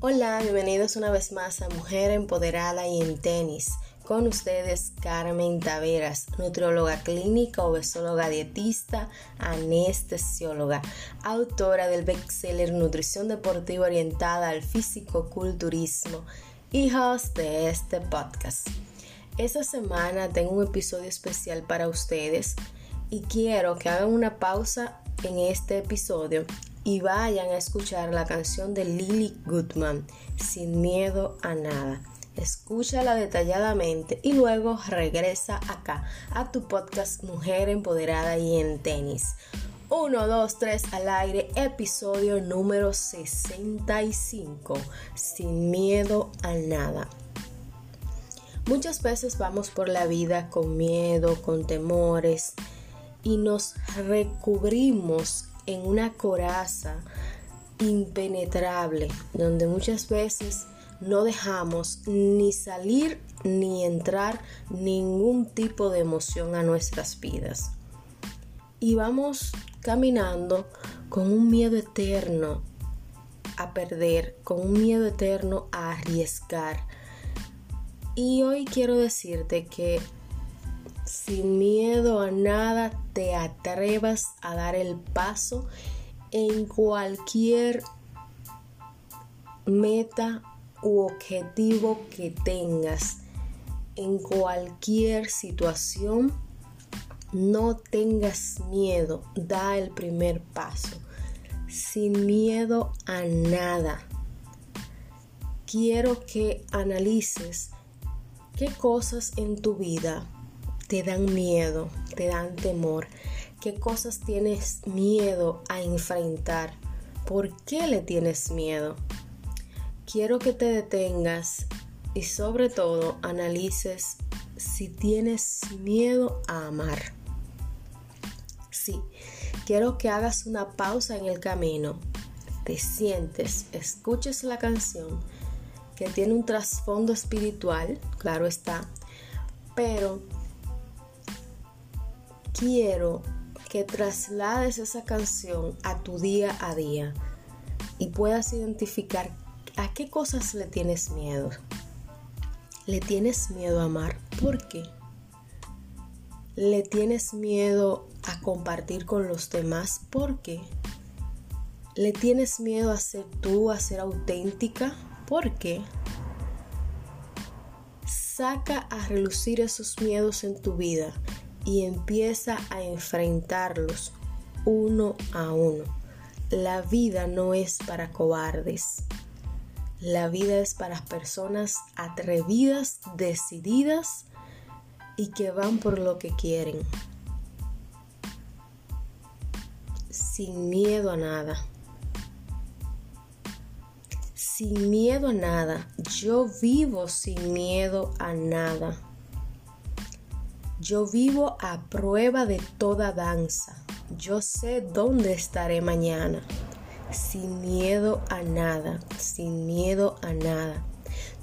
Hola, bienvenidos una vez más a Mujer Empoderada y en Tenis. Con ustedes Carmen Taveras, nutrióloga clínica, obesóloga dietista, anestesióloga, autora del bestseller Nutrición Deportiva Orientada al Físico-Culturismo y host de este podcast. Esta semana tengo un episodio especial para ustedes y quiero que hagan una pausa en este episodio y vayan a escuchar la canción de Lily Goodman, Sin miedo a nada. Escúchala detalladamente y luego regresa acá a tu podcast Mujer Empoderada y en Tenis. 1, 2, 3 al aire, episodio número 65, Sin miedo a nada. Muchas veces vamos por la vida con miedo, con temores y nos recubrimos en una coraza impenetrable, donde muchas veces no dejamos ni salir ni entrar ningún tipo de emoción a nuestras vidas. Y vamos caminando con un miedo eterno a perder, con un miedo eterno a arriesgar. Y hoy quiero decirte que sin miedo a nada te atrevas a dar el paso en cualquier meta u objetivo que tengas, en cualquier situación, no tengas miedo, da el primer paso, sin miedo a nada. Quiero que analices qué cosas en tu vida te dan miedo, te dan temor? ¿Qué cosas tienes miedo a enfrentar? ¿Por qué le tienes miedo? Quiero que te detengas y sobre todo analices si tienes miedo a amar. Sí, quiero que hagas una pausa en el camino, te sientes, escuches la canción que tiene un trasfondo espiritual, claro está, pero quiero que traslades esa canción a tu día a día y puedas identificar a qué cosas le tienes miedo. ¿Le tienes miedo a amar? ¿Por qué? ¿Le tienes miedo a compartir con los demás? ¿Por qué? ¿Le tienes miedo a ser tú, a ser auténtica? ¿Por qué? Saca a relucir esos miedos en tu vida y empieza a enfrentarlos uno a uno. La vida no es para cobardes. La vida es para personas atrevidas, decididas y que van por lo que quieren. Sin miedo a nada. Sin miedo a nada. Yo vivo sin miedo a nada. Yo vivo a prueba de toda danza. Yo sé dónde estaré mañana. Sin miedo a nada, sin miedo a nada.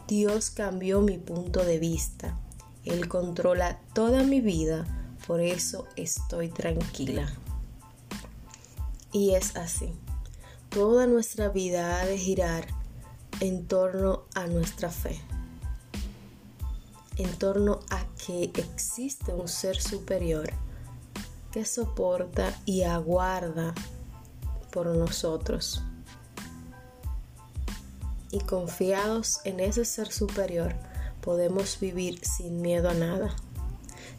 Dios cambió mi punto de vista. Él controla toda mi vida, por eso estoy tranquila. Y es así. Toda nuestra vida ha de girar en torno a nuestra fe en torno a que existe un ser superior que soporta y aguarda por nosotros. Y confiados en ese ser superior podemos vivir sin miedo a nada,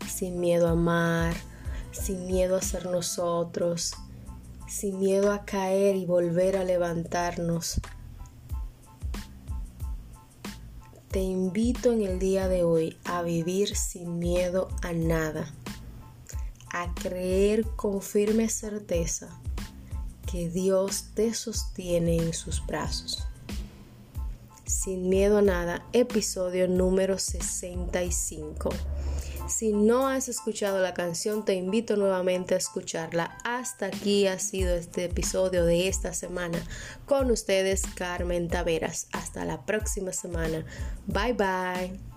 sin miedo a amar, sin miedo a ser nosotros, sin miedo a caer y volver a levantarnos Te invito en el día de hoy a vivir sin miedo a nada, a creer con firme certeza que Dios te sostiene en sus brazos. Sin miedo a nada, episodio número 65. Si no has escuchado la canción, te invito nuevamente a escucharla. Hasta aquí ha sido este episodio de esta semana con ustedes, Carmen Taveras. Hasta la próxima semana. Bye bye.